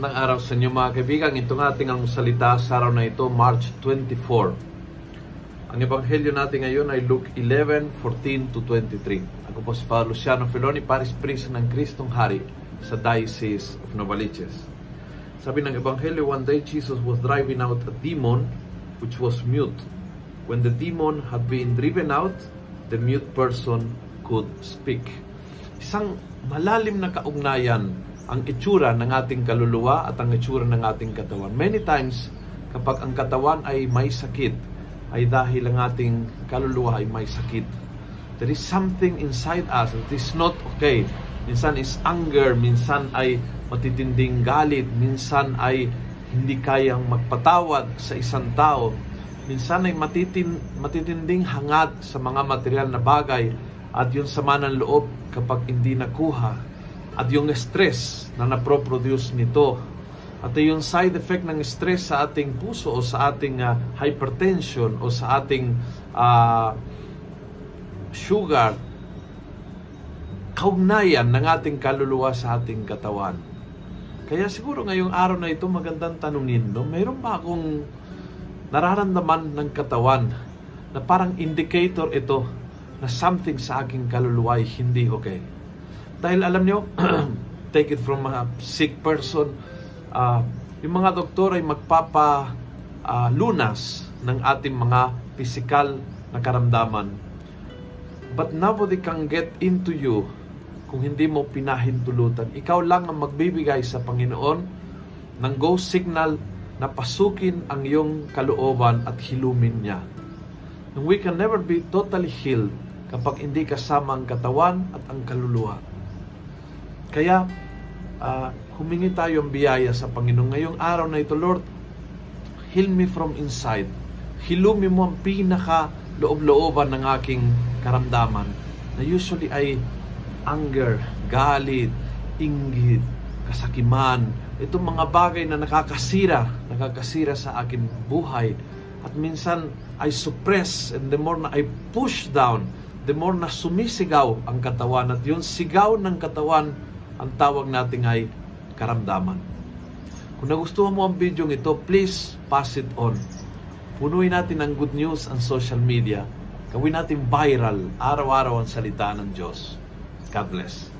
Magandang araw sa inyo mga kaibigan. Ito nga ating ang salita sa araw na ito, March 24. Ang ebanghelyo natin ngayon ay Luke 11, 14 to 23. Ako po si Father Luciano Feloni, Paris Priest ng Kristong Hari sa Diocese of Novaliches. Sabi ng ebanghelyo, one day Jesus was driving out a demon which was mute. When the demon had been driven out, the mute person could speak. Isang malalim na kaugnayan ang itsura ng ating kaluluwa at ang itsura ng ating katawan. Many times, kapag ang katawan ay may sakit, ay dahil ang ating kaluluwa ay may sakit. There is something inside us that is not okay. Minsan is anger, minsan ay matitinding galit, minsan ay hindi kayang magpatawad sa isang tao. Minsan ay matitin, matitinding hangad sa mga material na bagay at yung sama ng loob kapag hindi nakuha at yung stress na naproproduce nito at yung side effect ng stress sa ating puso o sa ating uh, hypertension o sa ating uh, sugar kaugnayan ng ating kaluluwa sa ating katawan. Kaya siguro ngayong araw na ito magandang tanungin, no? Mayroon ba akong nararamdaman ng katawan na parang indicator ito na something sa aking kaluluwa ay hindi okay? Dahil alam nyo, take it from a sick person, uh, yung mga doktor ay magpapa uh, lunas ng ating mga physical na karamdaman. But nobody can get into you kung hindi mo pinahintulutan. Ikaw lang ang magbibigay sa Panginoon ng go signal na pasukin ang iyong kalooban at hilumin niya. And we can never be totally healed kapag hindi kasama ang katawan at ang kaluluwa. Kaya, uh, humingi tayo ng biyaya sa Panginoon. Ngayong araw na ito, Lord, heal me from inside. Hilumi mo ang pinaka loob-looban ng aking karamdaman na usually ay anger, galit, inggit, kasakiman, itong mga bagay na nakakasira, nakakasira sa akin buhay. At minsan ay suppress and the more na I push down, the more na sumisigaw ang katawan at yung sigaw ng katawan ang tawag natin ay karamdaman. Kung nagustuhan mo ang video ito, please pass it on. Punuin natin ang good news ang social media. Gawin natin viral, araw-araw ang salita ng Diyos. God bless.